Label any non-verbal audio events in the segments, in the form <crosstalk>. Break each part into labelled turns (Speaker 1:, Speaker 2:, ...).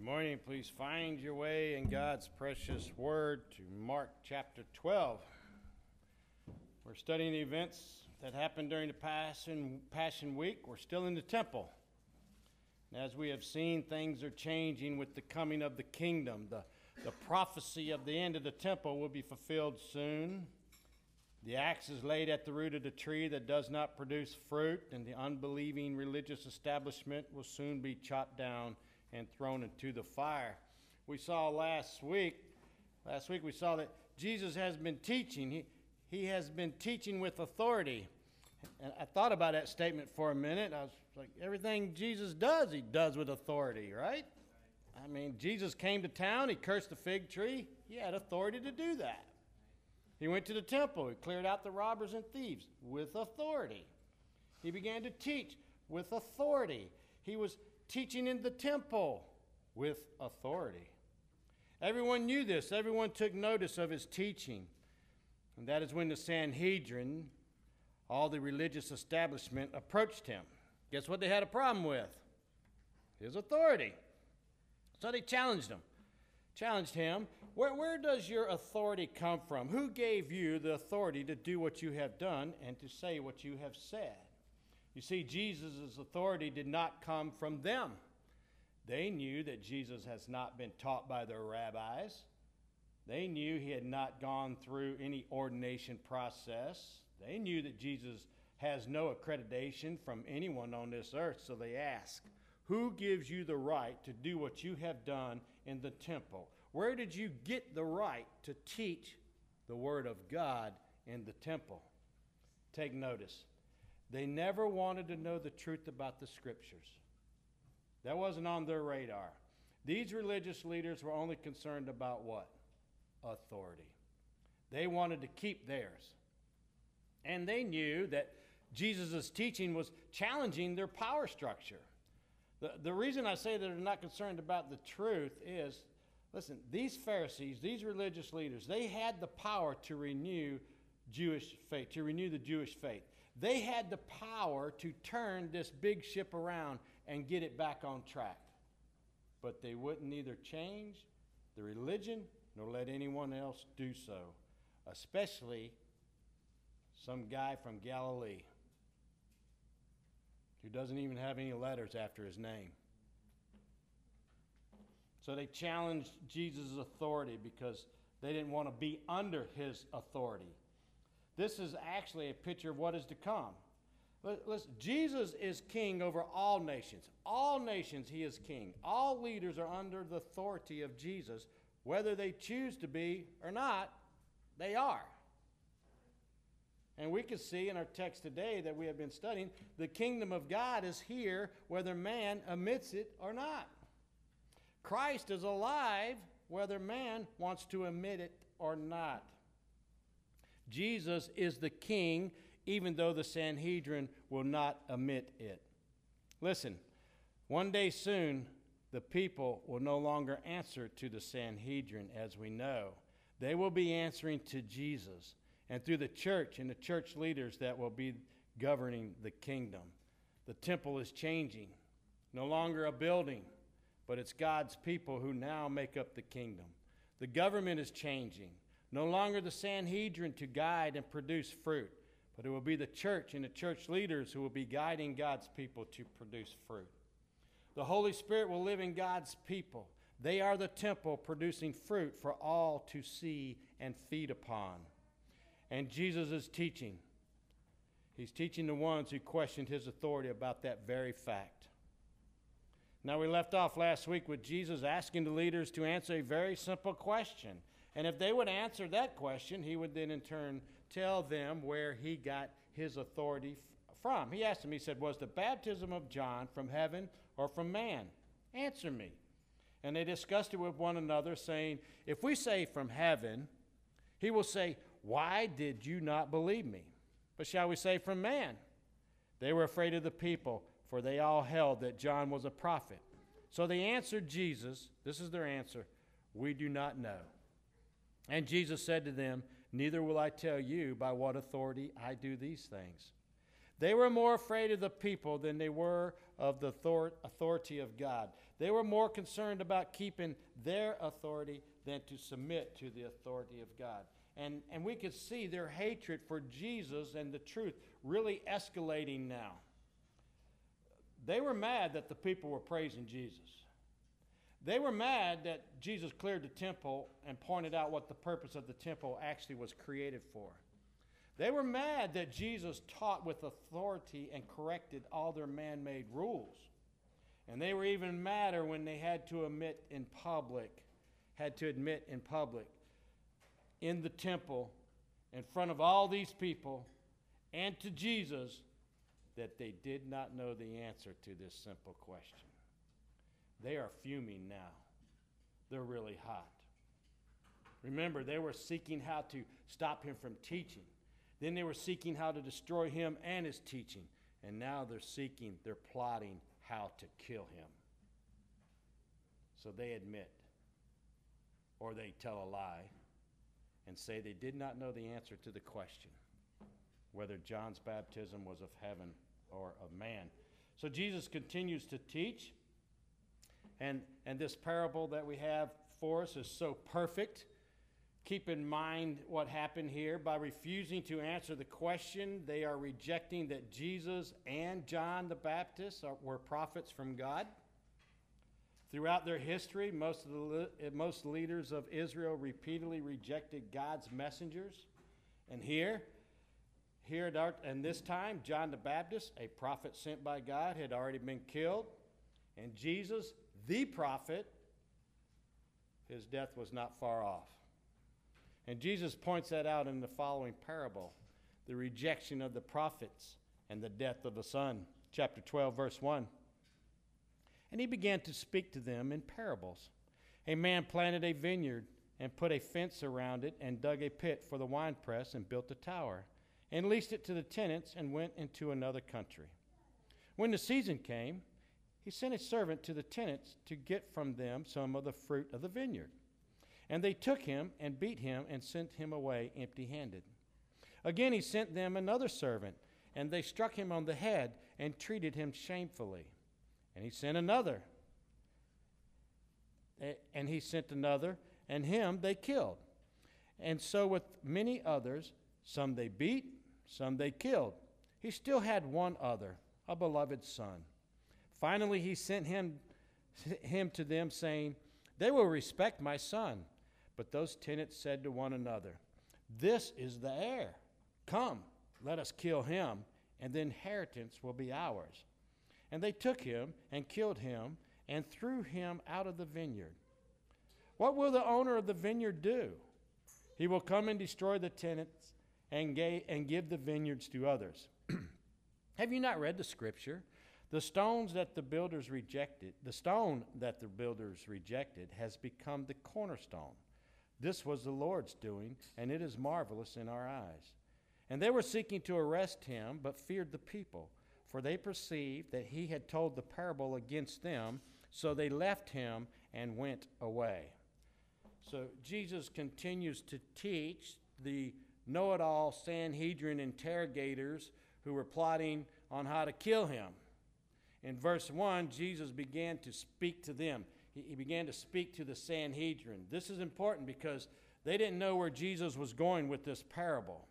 Speaker 1: Good morning. Please find your way in God's precious word to Mark chapter 12. We're studying the events that happened during the Passion, Passion Week. We're still in the temple. And as we have seen, things are changing with the coming of the kingdom. The, the prophecy of the end of the temple will be fulfilled soon. The axe is laid at the root of the tree that does not produce fruit, and the unbelieving religious establishment will soon be chopped down and thrown into the fire. We saw last week, last week we saw that Jesus has been teaching. He, he has been teaching with authority. And I thought about that statement for a minute. I was like, everything Jesus does, he does with authority, right? I mean, Jesus came to town, he cursed the fig tree. He had authority to do that. He went to the temple. He cleared out the robbers and thieves with authority. He began to teach with authority. He was teaching in the temple with authority. Everyone knew this. Everyone took notice of his teaching. And that is when the Sanhedrin, all the religious establishment, approached him. Guess what they had a problem with? His authority. So they challenged him. Challenged him where, where does your authority come from? Who gave you the authority to do what you have done and to say what you have said? You see, Jesus' authority did not come from them. They knew that Jesus has not been taught by their rabbis. They knew he had not gone through any ordination process. They knew that Jesus has no accreditation from anyone on this earth. So they ask, Who gives you the right to do what you have done in the temple? Where did you get the right to teach the Word of God in the temple? Take notice. They never wanted to know the truth about the Scriptures, that wasn't on their radar. These religious leaders were only concerned about what? Authority. They wanted to keep theirs. And they knew that Jesus' teaching was challenging their power structure. The, the reason I say that they're not concerned about the truth is Listen, these Pharisees, these religious leaders, they had the power to renew Jewish faith, to renew the Jewish faith. They had the power to turn this big ship around and get it back on track. But they wouldn't either change the religion nor let anyone else do so, especially some guy from Galilee who doesn't even have any letters after his name. So they challenged Jesus' authority because they didn't want to be under his authority. This is actually a picture of what is to come. Listen, Jesus is king over all nations. All nations, he is king. All leaders are under the authority of Jesus. Whether they choose to be or not, they are. And we can see in our text today that we have been studying the kingdom of God is here whether man admits it or not. Christ is alive whether man wants to admit it or not. Jesus is the king, even though the Sanhedrin will not admit it. Listen, one day soon, the people will no longer answer to the Sanhedrin as we know. They will be answering to Jesus and through the church and the church leaders that will be governing the kingdom. The temple is changing, no longer a building but it's God's people who now make up the kingdom. The government is changing. No longer the Sanhedrin to guide and produce fruit, but it will be the church and the church leaders who will be guiding God's people to produce fruit. The Holy Spirit will live in God's people. They are the temple producing fruit for all to see and feed upon. And Jesus is teaching. He's teaching the ones who questioned his authority about that very fact. Now, we left off last week with Jesus asking the leaders to answer a very simple question. And if they would answer that question, he would then in turn tell them where he got his authority from. He asked them, he said, Was the baptism of John from heaven or from man? Answer me. And they discussed it with one another, saying, If we say from heaven, he will say, Why did you not believe me? But shall we say from man? They were afraid of the people for they all held that John was a prophet. So they answered Jesus, this is their answer, we do not know. And Jesus said to them, Neither will I tell you by what authority I do these things. They were more afraid of the people than they were of the authority of God. They were more concerned about keeping their authority than to submit to the authority of God. And, and we could see their hatred for Jesus and the truth really escalating now. They were mad that the people were praising Jesus. They were mad that Jesus cleared the temple and pointed out what the purpose of the temple actually was created for. They were mad that Jesus taught with authority and corrected all their man made rules. And they were even madder when they had to admit in public, had to admit in public, in the temple, in front of all these people, and to Jesus, that they did not know the answer to this simple question. They are fuming now. They're really hot. Remember, they were seeking how to stop him from teaching. Then they were seeking how to destroy him and his teaching. And now they're seeking, they're plotting how to kill him. So they admit, or they tell a lie, and say they did not know the answer to the question whether John's baptism was of heaven or of man. So Jesus continues to teach, and, and this parable that we have for us is so perfect Keep in mind what happened here. By refusing to answer the question, they are rejecting that Jesus and John the Baptist are, were prophets from God. Throughout their history, most, of the, eh, most leaders of Israel repeatedly rejected God's messengers. And here, here at our, and this time, John the Baptist, a prophet sent by God, had already been killed. And Jesus, the prophet, his death was not far off. And Jesus points that out in the following parable the rejection of the prophets and the death of the Son. Chapter 12, verse 1. And he began to speak to them in parables. A man planted a vineyard and put a fence around it and dug a pit for the winepress and built a tower and leased it to the tenants and went into another country. When the season came, he sent a servant to the tenants to get from them some of the fruit of the vineyard. And they took him and beat him and sent him away empty handed. Again, he sent them another servant, and they struck him on the head and treated him shamefully. And he sent another. And he sent another, and him they killed. And so with many others, some they beat, some they killed. He still had one other, a beloved son. Finally, he sent him, him to them, saying, They will respect my son. But those tenants said to one another, This is the heir. Come, let us kill him, and the inheritance will be ours. And they took him and killed him and threw him out of the vineyard. What will the owner of the vineyard do? He will come and destroy the tenants and, ga- and give the vineyards to others. <clears throat> Have you not read the scripture? The stones that the builders rejected, the stone that the builders rejected has become the cornerstone. This was the Lord's doing, and it is marvelous in our eyes. And they were seeking to arrest him, but feared the people, for they perceived that he had told the parable against them. So they left him and went away. So Jesus continues to teach the know it all Sanhedrin interrogators who were plotting on how to kill him. In verse 1, Jesus began to speak to them he, he began to speak to the Sanhedrin. This is important because they didn't know where Jesus was going with this parable.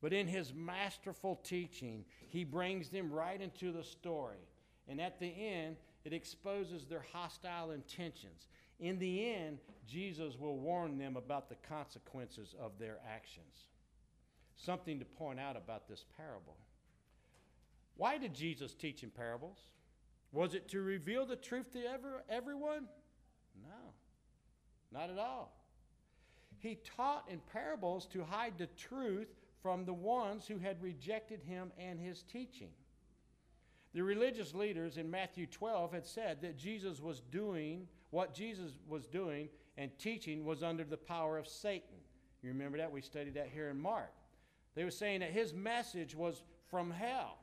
Speaker 1: But in his masterful teaching, he brings them right into the story. And at the end, it exposes their hostile intentions. In the end, Jesus will warn them about the consequences of their actions. Something to point out about this parable. Why did Jesus teach in parables? Was it to reveal the truth to ever, everyone? No, not at all. He taught in parables to hide the truth from the ones who had rejected him and his teaching. The religious leaders in Matthew 12 had said that Jesus was doing what Jesus was doing and teaching was under the power of Satan. You remember that? We studied that here in Mark. They were saying that his message was from hell.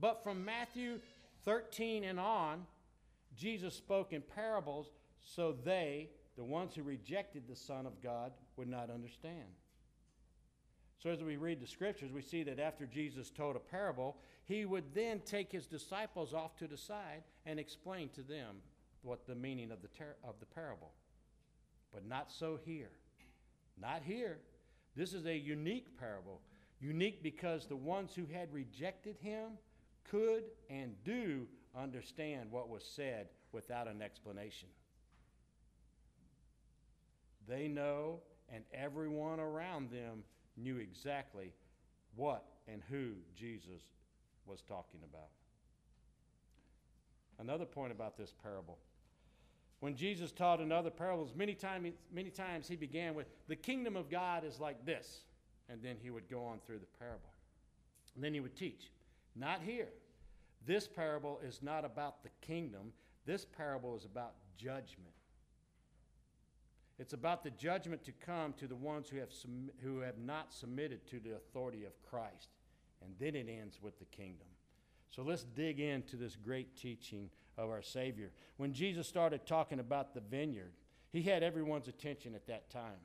Speaker 1: But from Matthew 13 and on, Jesus spoke in parables so they, the ones who rejected the Son of God, would not understand. So, as we read the scriptures, we see that after Jesus told a parable, he would then take his disciples off to the side and explain to them what the meaning of the, ter- of the parable. But not so here. Not here. This is a unique parable. Unique because the ones who had rejected him could and do understand what was said without an explanation. They know, and everyone around them knew exactly what and who Jesus was talking about. Another point about this parable. When Jesus taught in other parables, many, time, many times he began with, The kingdom of God is like this. And then he would go on through the parable. And then he would teach. Not here. This parable is not about the kingdom, this parable is about judgment. It's about the judgment to come to the ones who have, who have not submitted to the authority of Christ. And then it ends with the kingdom. So let's dig into this great teaching of our Savior. When Jesus started talking about the vineyard, he had everyone's attention at that time.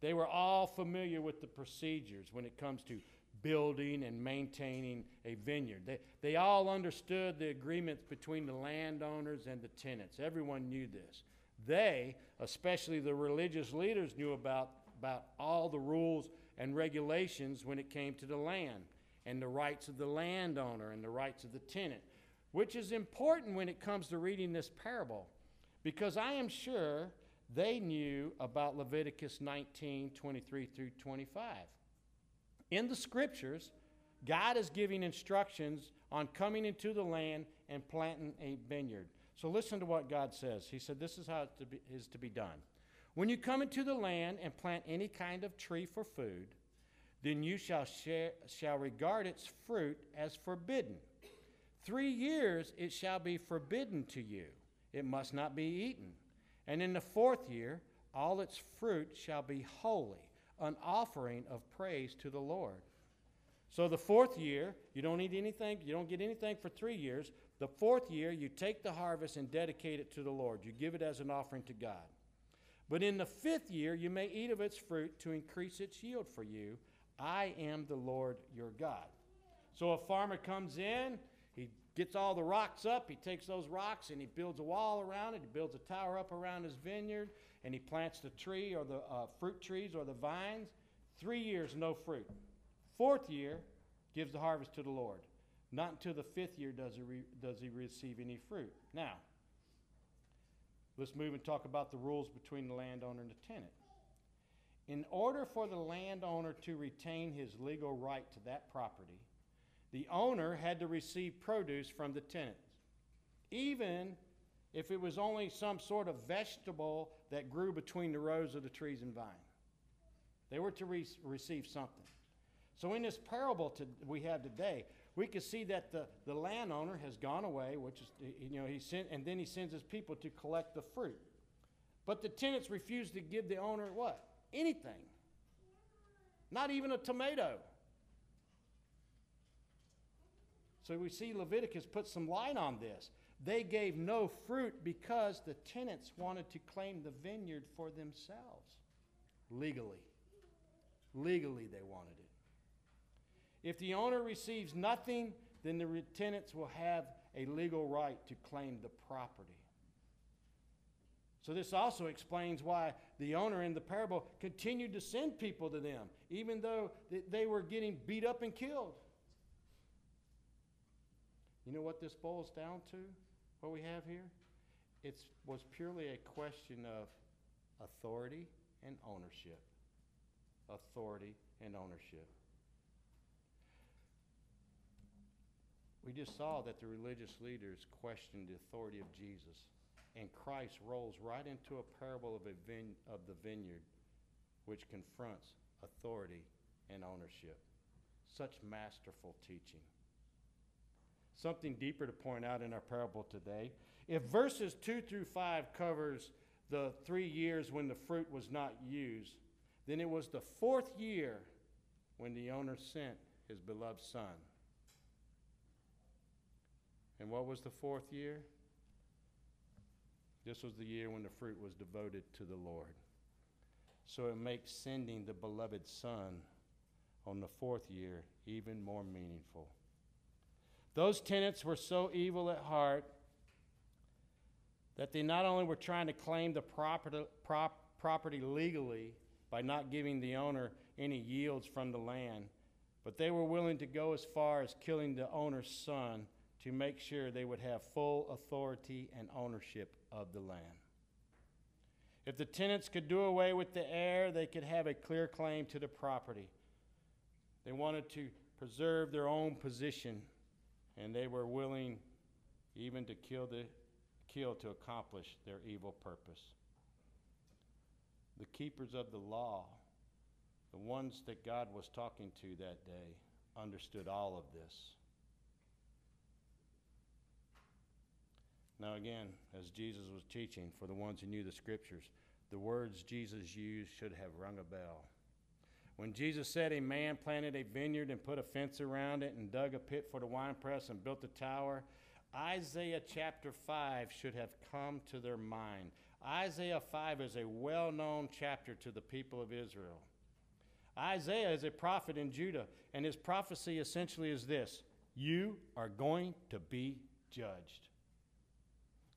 Speaker 1: They were all familiar with the procedures when it comes to building and maintaining a vineyard. They, they all understood the agreements between the landowners and the tenants. Everyone knew this. They, especially the religious leaders, knew about, about all the rules and regulations when it came to the land and the rights of the landowner and the rights of the tenant, which is important when it comes to reading this parable because I am sure they knew about Leviticus 19 23 through 25. In the scriptures, God is giving instructions on coming into the land and planting a vineyard. So listen to what God says. He said, This is how it to be, is to be done. When you come into the land and plant any kind of tree for food, then you shall, share, shall regard its fruit as forbidden. Three years it shall be forbidden to you. It must not be eaten. And in the fourth year, all its fruit shall be holy, an offering of praise to the Lord. So the fourth year, you don't eat anything, you don't get anything for three years. The fourth year, you take the harvest and dedicate it to the Lord. You give it as an offering to God. But in the fifth year, you may eat of its fruit to increase its yield for you. I am the Lord your God. So a farmer comes in, he gets all the rocks up, he takes those rocks and he builds a wall around it, he builds a tower up around his vineyard, and he plants the tree or the uh, fruit trees or the vines. Three years, no fruit. Fourth year, gives the harvest to the Lord. Not until the fifth year does he, re- does he receive any fruit. Now, let's move and talk about the rules between the landowner and the tenant. In order for the landowner to retain his legal right to that property, the owner had to receive produce from the tenant, even if it was only some sort of vegetable that grew between the rows of the trees and vine. They were to re- receive something. So in this parable to, we have today, we can see that the, the landowner has gone away, which is, you know, he sent, and then he sends his people to collect the fruit. But the tenants refuse to give the owner what? Anything. Not even a tomato. So we see Leviticus put some light on this. They gave no fruit because the tenants wanted to claim the vineyard for themselves legally. Legally, they wanted it. If the owner receives nothing, then the tenants will have a legal right to claim the property. So, this also explains why the owner in the parable continued to send people to them, even though they were getting beat up and killed. You know what this boils down to? What we have here? It was purely a question of authority and ownership. Authority and ownership. We just saw that the religious leaders questioned the authority of Jesus, and Christ rolls right into a parable of, a vine- of the vineyard, which confronts authority and ownership. Such masterful teaching. Something deeper to point out in our parable today. If verses 2 through 5 covers the three years when the fruit was not used, then it was the fourth year when the owner sent his beloved son. And what was the fourth year? This was the year when the fruit was devoted to the Lord. So it makes sending the beloved son on the fourth year even more meaningful. Those tenants were so evil at heart that they not only were trying to claim the property, prop, property legally by not giving the owner any yields from the land, but they were willing to go as far as killing the owner's son to make sure they would have full authority and ownership of the land. If the tenants could do away with the heir, they could have a clear claim to the property. They wanted to preserve their own position, and they were willing even to kill, the, kill to accomplish their evil purpose. The keepers of the law, the ones that God was talking to that day, understood all of this. Now, again, as Jesus was teaching, for the ones who knew the scriptures, the words Jesus used should have rung a bell. When Jesus said a man planted a vineyard and put a fence around it and dug a pit for the winepress and built a tower, Isaiah chapter 5 should have come to their mind. Isaiah 5 is a well known chapter to the people of Israel. Isaiah is a prophet in Judah, and his prophecy essentially is this You are going to be judged.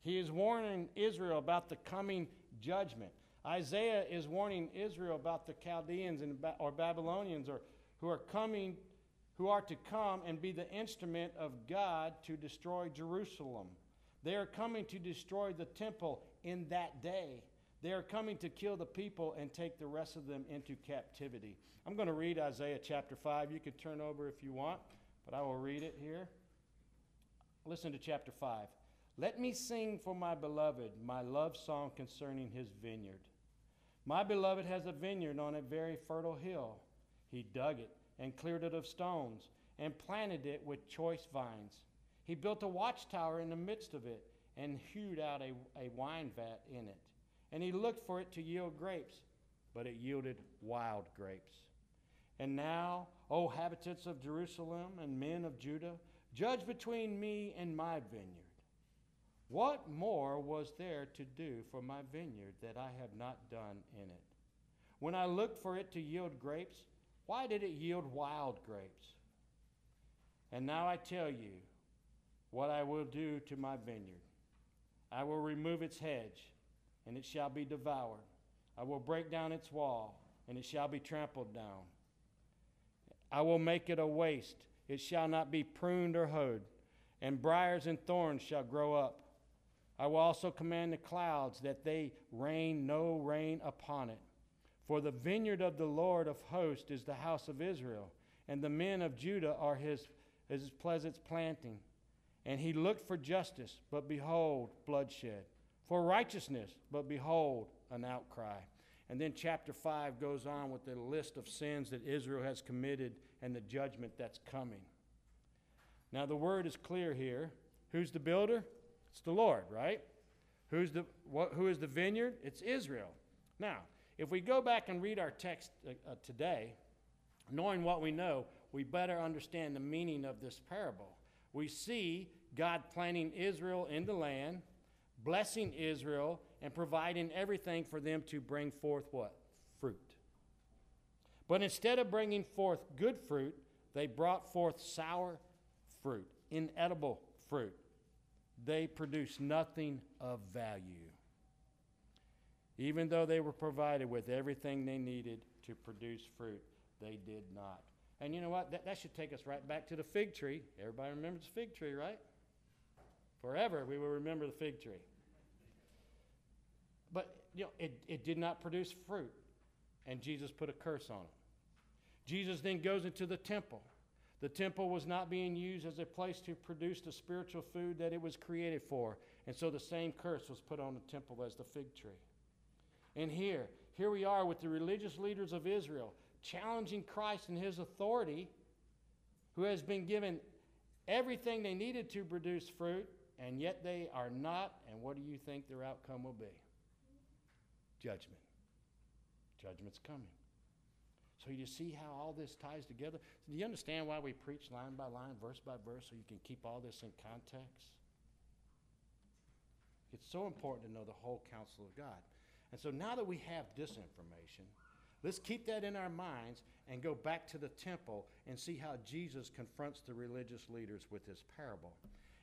Speaker 1: He is warning Israel about the coming judgment. Isaiah is warning Israel about the Chaldeans and, or Babylonians or who are coming who are to come and be the instrument of God to destroy Jerusalem. They are coming to destroy the temple in that day. They are coming to kill the people and take the rest of them into captivity. I'm going to read Isaiah chapter 5. You can turn over if you want, but I will read it here. Listen to chapter 5. Let me sing for my beloved my love song concerning his vineyard. My beloved has a vineyard on a very fertile hill. He dug it and cleared it of stones and planted it with choice vines. He built a watchtower in the midst of it and hewed out a, a wine vat in it. And he looked for it to yield grapes, but it yielded wild grapes. And now, O habitants of Jerusalem and men of Judah, judge between me and my vineyard. What more was there to do for my vineyard that I have not done in it? When I looked for it to yield grapes, why did it yield wild grapes? And now I tell you what I will do to my vineyard. I will remove its hedge, and it shall be devoured. I will break down its wall, and it shall be trampled down. I will make it a waste. It shall not be pruned or hoed, and briers and thorns shall grow up. I will also command the clouds that they rain no rain upon it. For the vineyard of the Lord of hosts is the house of Israel, and the men of Judah are his, his pleasant planting. And he looked for justice, but behold, bloodshed. For righteousness, but behold, an outcry. And then chapter 5 goes on with the list of sins that Israel has committed and the judgment that's coming. Now, the word is clear here. Who's the builder? It's the Lord, right? Who's the, what, who is the vineyard? It's Israel. Now, if we go back and read our text uh, uh, today, knowing what we know, we better understand the meaning of this parable. We see God planting Israel in the land, blessing Israel, and providing everything for them to bring forth what? Fruit. But instead of bringing forth good fruit, they brought forth sour fruit, inedible fruit they produced nothing of value, even though they were provided with everything they needed to produce fruit. They did not. And you know what? That, that should take us right back to the fig tree. Everybody remembers the fig tree, right? Forever we will remember the fig tree. But you know, it, it did not produce fruit, and Jesus put a curse on it. Jesus then goes into the temple the temple was not being used as a place to produce the spiritual food that it was created for. And so the same curse was put on the temple as the fig tree. And here, here we are with the religious leaders of Israel challenging Christ and his authority, who has been given everything they needed to produce fruit, and yet they are not. And what do you think their outcome will be? Judgment. Judgment's coming. So you see how all this ties together? Do you understand why we preach line by line, verse by verse, so you can keep all this in context? It's so important to know the whole counsel of God. And so now that we have this information, Let's keep that in our minds and go back to the temple and see how Jesus confronts the religious leaders with this parable.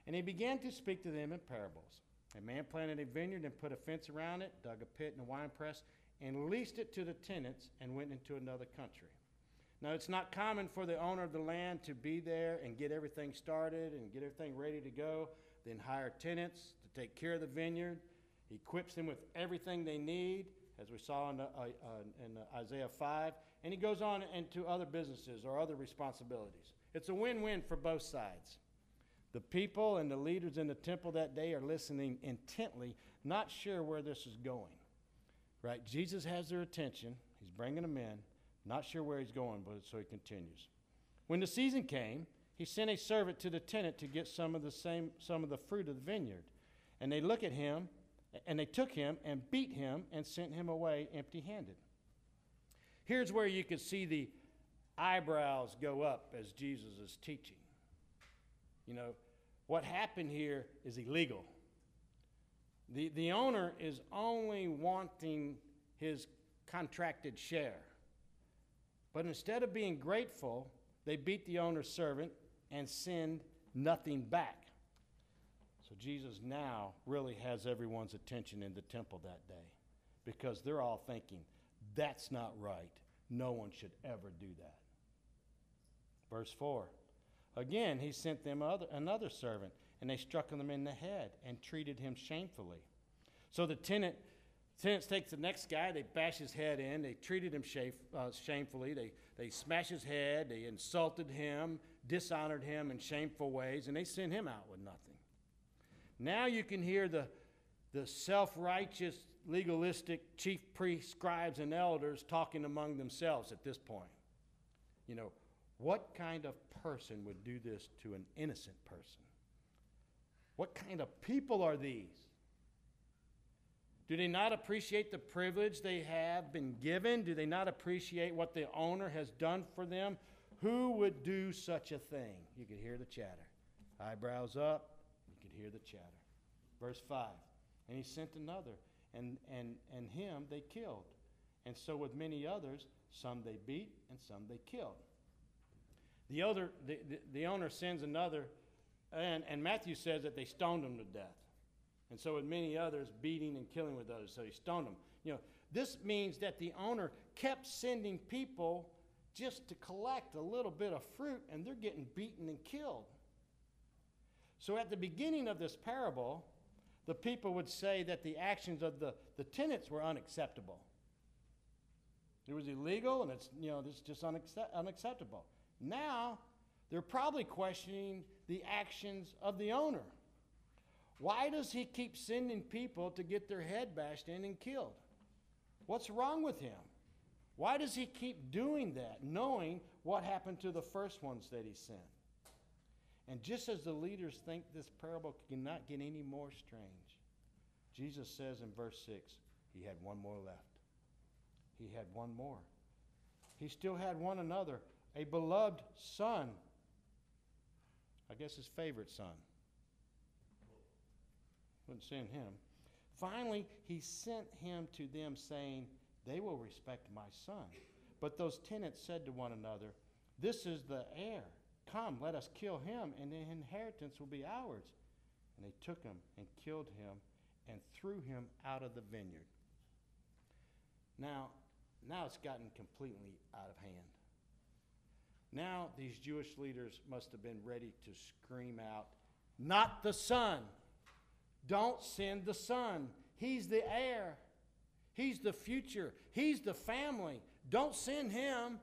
Speaker 1: And he began to speak to them in parables. A man planted a vineyard and put a fence around it, dug a pit and a winepress, and leased it to the tenants and went into another country. Now, it's not common for the owner of the land to be there and get everything started and get everything ready to go, then hire tenants to take care of the vineyard. He equips them with everything they need, as we saw in, uh, uh, in Isaiah 5, and he goes on into other businesses or other responsibilities. It's a win win for both sides. The people and the leaders in the temple that day are listening intently, not sure where this is going. Right? Jesus has their attention. He's bringing them in, not sure where he's going, but so he continues. When the season came, he sent a servant to the tenant to get some of the same some of the fruit of the vineyard. And they look at him, and they took him and beat him and sent him away empty-handed. Here's where you could see the eyebrows go up as Jesus is teaching. You know, what happened here is illegal. The, the owner is only wanting his contracted share. But instead of being grateful, they beat the owner's servant and send nothing back. So Jesus now really has everyone's attention in the temple that day because they're all thinking, that's not right. No one should ever do that. Verse 4 Again, he sent them other, another servant, and they struck him in the head and treated him shamefully. So the tenant, tenants takes the next guy, they bash his head in, they treated him shame, uh, shamefully, they, they smash his head, they insulted him, dishonored him in shameful ways, and they sent him out with nothing. Now you can hear the, the self righteous, legalistic chief priests, scribes, and elders talking among themselves at this point. You know, what kind of person would do this to an innocent person? What kind of people are these? Do they not appreciate the privilege they have been given? Do they not appreciate what the owner has done for them? Who would do such a thing? You could hear the chatter. Eyebrows up, you could hear the chatter. Verse 5 And he sent another, and, and, and him they killed. And so with many others, some they beat and some they killed. The, other, the, the, the owner sends another, and, and Matthew says that they stoned him to death. And so with many others, beating and killing with others. So he stoned them. You know, this means that the owner kept sending people just to collect a little bit of fruit, and they're getting beaten and killed. So at the beginning of this parable, the people would say that the actions of the, the tenants were unacceptable. It was illegal, and it's you know it's just unacceptable. Now, they're probably questioning the actions of the owner. Why does he keep sending people to get their head bashed in and killed? What's wrong with him? Why does he keep doing that, knowing what happened to the first ones that he sent? And just as the leaders think this parable cannot get any more strange, Jesus says in verse 6 he had one more left. He had one more. He still had one another a beloved son. I guess his favorite son. Wouldn't send him. Finally, he sent him to them, saying, They will respect my son. But those tenants said to one another, This is the heir. Come, let us kill him, and the inheritance will be ours. And they took him and killed him and threw him out of the vineyard. Now, now it's gotten completely out of hand. Now, these Jewish leaders must have been ready to scream out, Not the son! Don't send the son. He's the heir. He's the future. He's the family. Don't send him.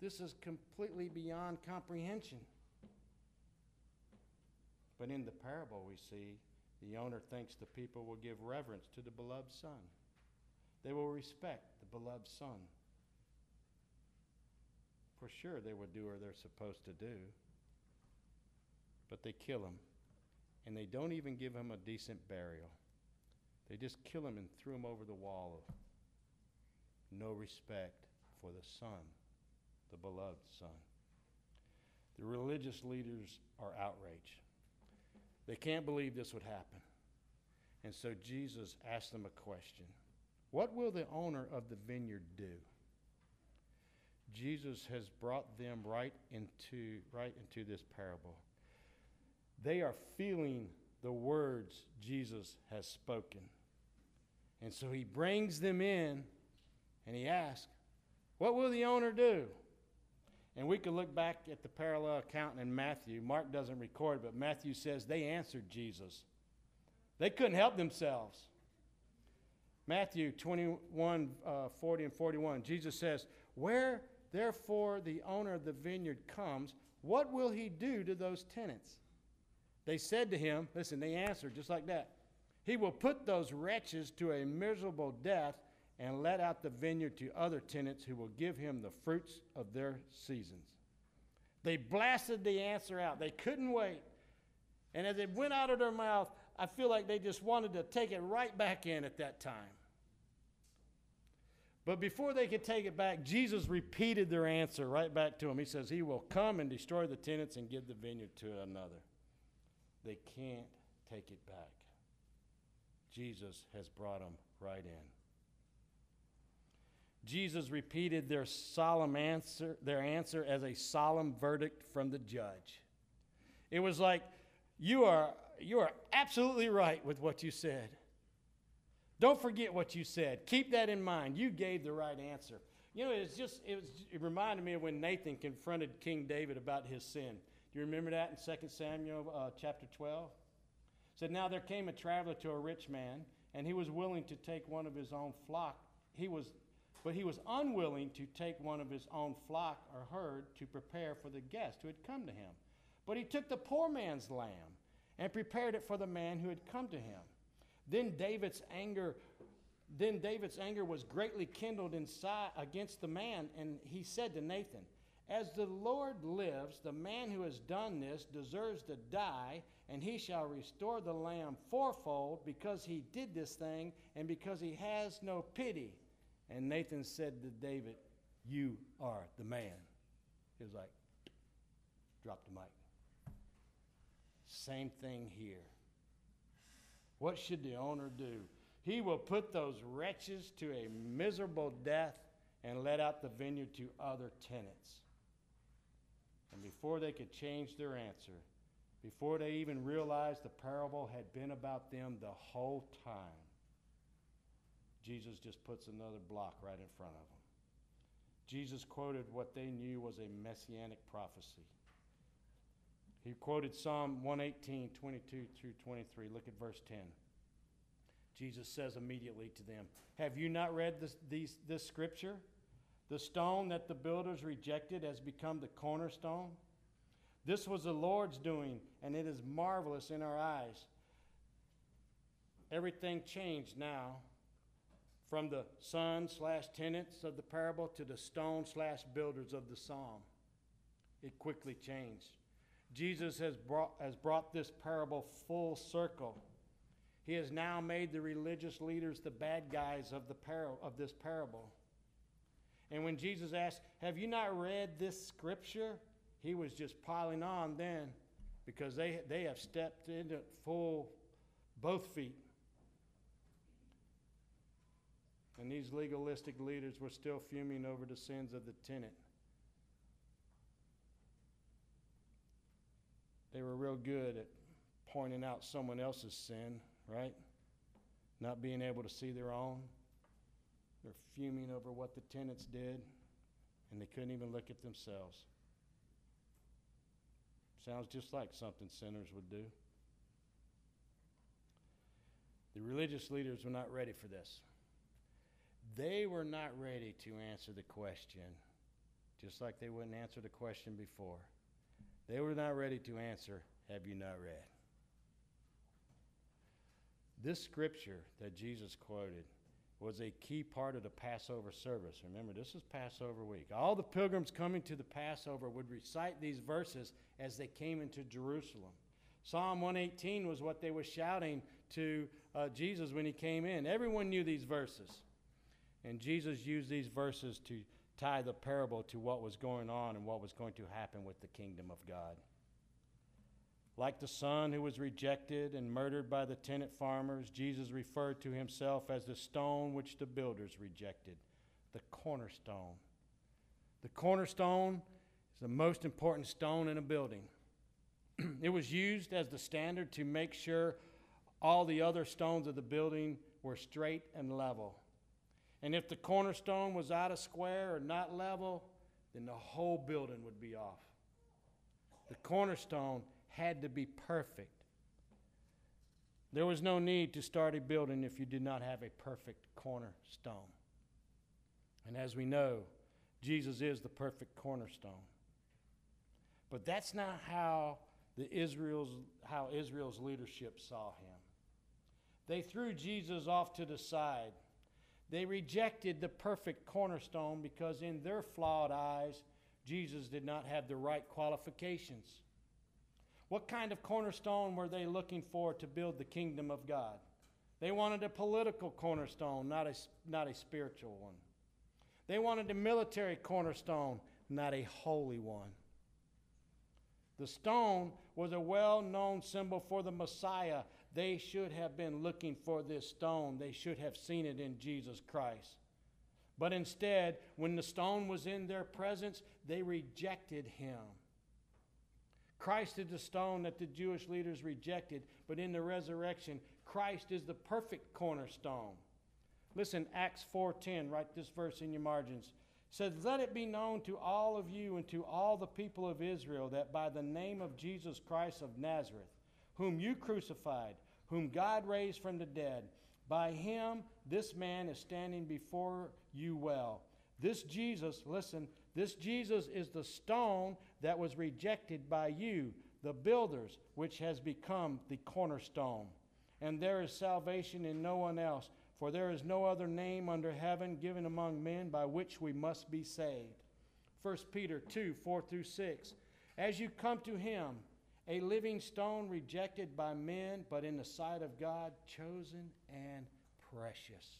Speaker 1: This is completely beyond comprehension. But in the parable, we see the owner thinks the people will give reverence to the beloved son. They will respect the beloved son for sure they would do what they're supposed to do. But they kill him. And they don't even give him a decent burial. They just kill him and threw him over the wall of no respect for the Son, the beloved Son. The religious leaders are outraged. They can't believe this would happen. And so Jesus asked them a question What will the owner of the vineyard do? Jesus has brought them right into, right into this parable. They are feeling the words Jesus has spoken. And so he brings them in and he asks, What will the owner do? And we could look back at the parallel account in Matthew. Mark doesn't record, but Matthew says they answered Jesus. They couldn't help themselves. Matthew 21, uh, 40 and 41, Jesus says, Where therefore the owner of the vineyard comes, what will he do to those tenants? They said to him, Listen, they answered just like that. He will put those wretches to a miserable death and let out the vineyard to other tenants who will give him the fruits of their seasons. They blasted the answer out. They couldn't wait. And as it went out of their mouth, I feel like they just wanted to take it right back in at that time. But before they could take it back, Jesus repeated their answer right back to them. He says, He will come and destroy the tenants and give the vineyard to another. They can't take it back. Jesus has brought them right in. Jesus repeated their solemn answer, their answer as a solemn verdict from the judge. It was like, you are, you are absolutely right with what you said. Don't forget what you said. Keep that in mind. You gave the right answer. You know, it's just, it, was, it reminded me of when Nathan confronted King David about his sin. Do you remember that in 2 Samuel uh, chapter 12? It said, Now there came a traveler to a rich man, and he was willing to take one of his own flock. He was but he was unwilling to take one of his own flock or herd to prepare for the guest who had come to him. But he took the poor man's lamb and prepared it for the man who had come to him. Then David's anger then David's anger was greatly kindled inside against the man, and he said to Nathan, As the Lord lives, the man who has done this deserves to die, and he shall restore the lamb fourfold because he did this thing and because he has no pity. And Nathan said to David, You are the man. He was like, Drop the mic. Same thing here. What should the owner do? He will put those wretches to a miserable death and let out the vineyard to other tenants. And before they could change their answer, before they even realized the parable had been about them the whole time, Jesus just puts another block right in front of them. Jesus quoted what they knew was a messianic prophecy. He quoted Psalm 118, 22 through 23. Look at verse 10. Jesus says immediately to them, Have you not read this, these, this scripture? The stone that the builders rejected has become the cornerstone. This was the Lord's doing, and it is marvelous in our eyes. Everything changed now from the son slash tenants of the parable to the stone slash builders of the psalm. It quickly changed. Jesus has brought, has brought this parable full circle. He has now made the religious leaders the bad guys of, the par- of this parable. And when Jesus asked, Have you not read this scripture? He was just piling on then because they, they have stepped into full both feet. And these legalistic leaders were still fuming over the sins of the tenant. They were real good at pointing out someone else's sin, right? Not being able to see their own. They're fuming over what the tenants did, and they couldn't even look at themselves. Sounds just like something sinners would do. The religious leaders were not ready for this. They were not ready to answer the question, just like they wouldn't answer the question before. They were not ready to answer, Have you not read? This scripture that Jesus quoted was a key part of the Passover service. Remember, this is Passover week. All the pilgrims coming to the Passover would recite these verses as they came into Jerusalem. Psalm 118 was what they were shouting to uh, Jesus when he came in. Everyone knew these verses. And Jesus used these verses to tie the parable to what was going on and what was going to happen with the kingdom of God. Like the son who was rejected and murdered by the tenant farmers, Jesus referred to himself as the stone which the builders rejected, the cornerstone. The cornerstone is the most important stone in a building. <clears throat> it was used as the standard to make sure all the other stones of the building were straight and level. And if the cornerstone was out of square or not level, then the whole building would be off. The cornerstone had to be perfect. There was no need to start a building if you did not have a perfect cornerstone. And as we know, Jesus is the perfect cornerstone. But that's not how the Israel's how Israel's leadership saw him. They threw Jesus off to the side. They rejected the perfect cornerstone because in their flawed eyes, Jesus did not have the right qualifications. What kind of cornerstone were they looking for to build the kingdom of God? They wanted a political cornerstone, not a, not a spiritual one. They wanted a military cornerstone, not a holy one. The stone was a well known symbol for the Messiah. They should have been looking for this stone, they should have seen it in Jesus Christ. But instead, when the stone was in their presence, they rejected him. Christ is the stone that the Jewish leaders rejected, but in the resurrection, Christ is the perfect cornerstone. Listen, Acts 4:10, write this verse in your margins. It says, "Let it be known to all of you and to all the people of Israel that by the name of Jesus Christ of Nazareth, whom you crucified, whom God raised from the dead, by him this man is standing before you well. This Jesus, listen, this Jesus is the stone that was rejected by you, the builders, which has become the cornerstone. And there is salvation in no one else, for there is no other name under heaven given among men by which we must be saved. 1 Peter 2 4 through 6. As you come to him, a living stone rejected by men, but in the sight of God, chosen and precious.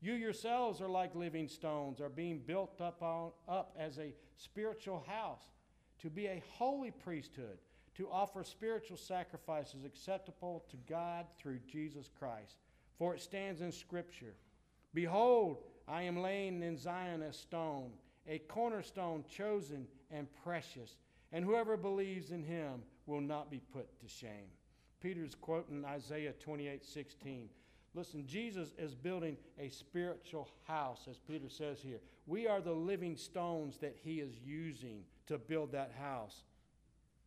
Speaker 1: You yourselves are like living stones, are being built up, on, up as a spiritual house, to be a holy priesthood, to offer spiritual sacrifices acceptable to God through Jesus Christ. For it stands in Scripture Behold, I am laying in Zion a stone, a cornerstone chosen and precious, and whoever believes in him will not be put to shame. Peter's quoting Isaiah 28 16. Listen, Jesus is building a spiritual house, as Peter says here. We are the living stones that he is using to build that house.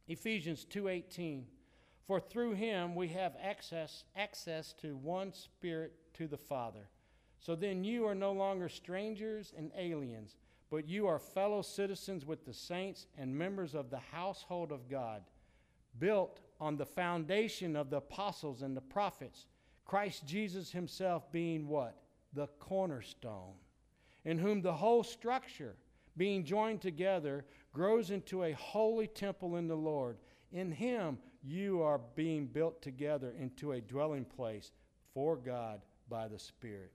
Speaker 1: Ephesians 2:18 For through him we have access access to one spirit to the Father. So then you are no longer strangers and aliens, but you are fellow citizens with the saints and members of the household of God, built on the foundation of the apostles and the prophets Christ Jesus himself being what? The cornerstone, in whom the whole structure, being joined together, grows into a holy temple in the Lord. In him you are being built together into a dwelling place for God by the Spirit.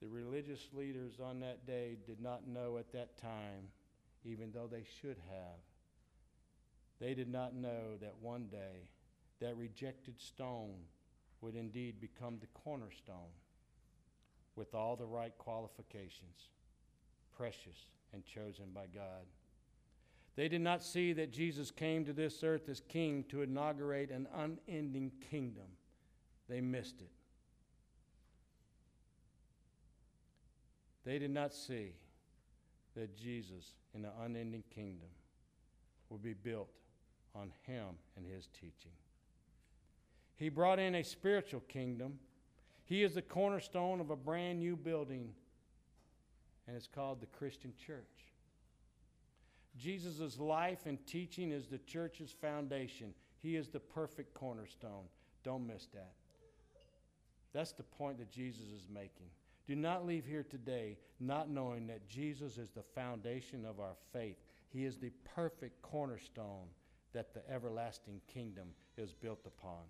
Speaker 1: The religious leaders on that day did not know at that time, even though they should have. They did not know that one day that rejected stone would indeed become the cornerstone with all the right qualifications, precious and chosen by God. They did not see that Jesus came to this earth as king to inaugurate an unending kingdom. They missed it. They did not see that Jesus in the unending kingdom would be built on him and his teaching. He brought in a spiritual kingdom. He is the cornerstone of a brand new building, and it's called the Christian church. Jesus' life and teaching is the church's foundation. He is the perfect cornerstone. Don't miss that. That's the point that Jesus is making. Do not leave here today not knowing that Jesus is the foundation of our faith. He is the perfect cornerstone that the everlasting kingdom is built upon.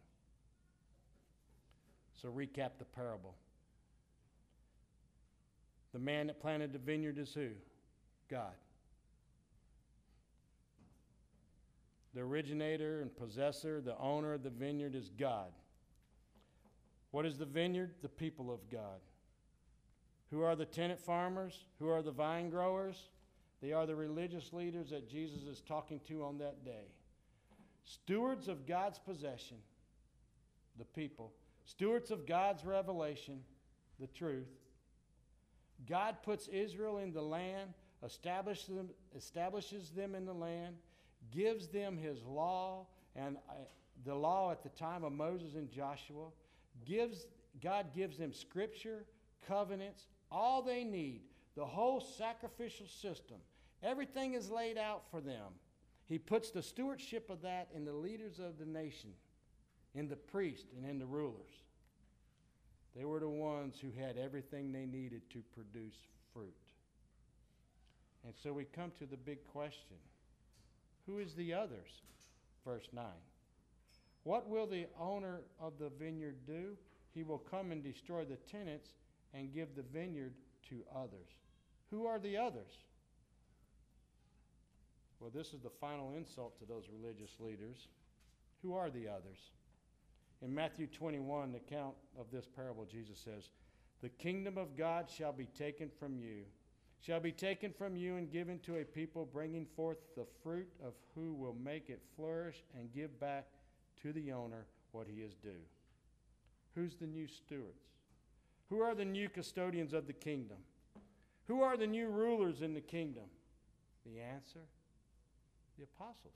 Speaker 1: So, recap the parable. The man that planted the vineyard is who? God. The originator and possessor, the owner of the vineyard is God. What is the vineyard? The people of God. Who are the tenant farmers? Who are the vine growers? They are the religious leaders that Jesus is talking to on that day. Stewards of God's possession, the people. Stewards of God's revelation, the truth. God puts Israel in the land, establishes them, establishes them in the land, gives them his law and uh, the law at the time of Moses and Joshua. Gives, God gives them scripture, covenants, all they need, the whole sacrificial system. Everything is laid out for them. He puts the stewardship of that in the leaders of the nation, in the priest, and in the rulers. They were the ones who had everything they needed to produce fruit. And so we come to the big question Who is the others? Verse 9. What will the owner of the vineyard do? He will come and destroy the tenants and give the vineyard to others. Who are the others? Well, this is the final insult to those religious leaders. Who are the others? In Matthew 21, the account of this parable, Jesus says, The kingdom of God shall be taken from you, shall be taken from you and given to a people bringing forth the fruit of who will make it flourish and give back to the owner what he is due. Who's the new stewards? Who are the new custodians of the kingdom? Who are the new rulers in the kingdom? The answer the apostles,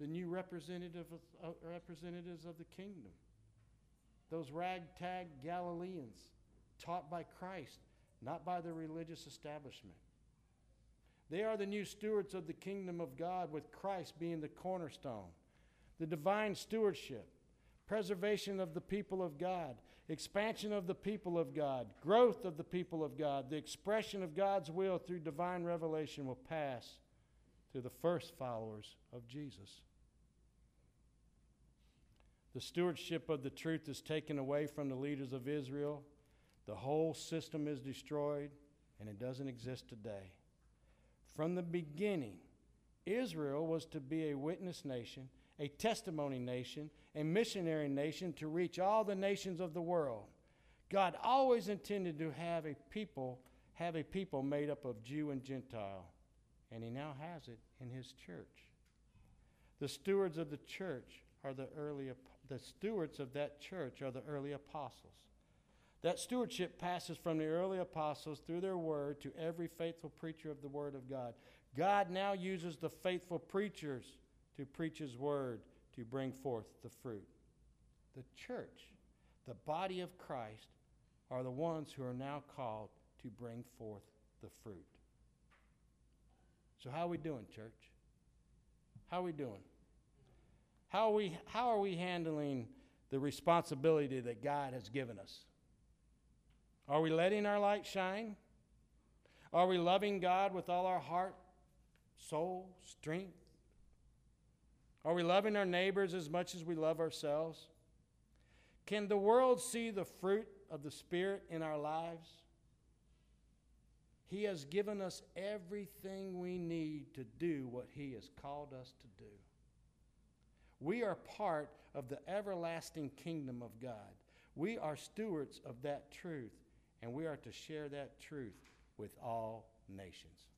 Speaker 1: the new representative of, uh, representatives of the kingdom, those ragtag Galileans taught by Christ, not by the religious establishment. They are the new stewards of the kingdom of God, with Christ being the cornerstone. The divine stewardship, preservation of the people of God, expansion of the people of God, growth of the people of God, the expression of God's will through divine revelation will pass to the first followers of Jesus. The stewardship of the truth is taken away from the leaders of Israel. The whole system is destroyed, and it doesn't exist today. From the beginning, Israel was to be a witness nation, a testimony nation, a missionary nation to reach all the nations of the world. God always intended to have a people have a people made up of Jew and Gentile and he now has it in his church. The stewards of the church are the early the stewards of that church are the early apostles. That stewardship passes from the early apostles through their word to every faithful preacher of the word of God. God now uses the faithful preachers to preach his word to bring forth the fruit. The church, the body of Christ, are the ones who are now called to bring forth the fruit. So, how are we doing, church? How are we doing? How are we, how are we handling the responsibility that God has given us? Are we letting our light shine? Are we loving God with all our heart, soul, strength? Are we loving our neighbors as much as we love ourselves? Can the world see the fruit of the Spirit in our lives? He has given us everything we need to do what He has called us to do. We are part of the everlasting kingdom of God. We are stewards of that truth, and we are to share that truth with all nations.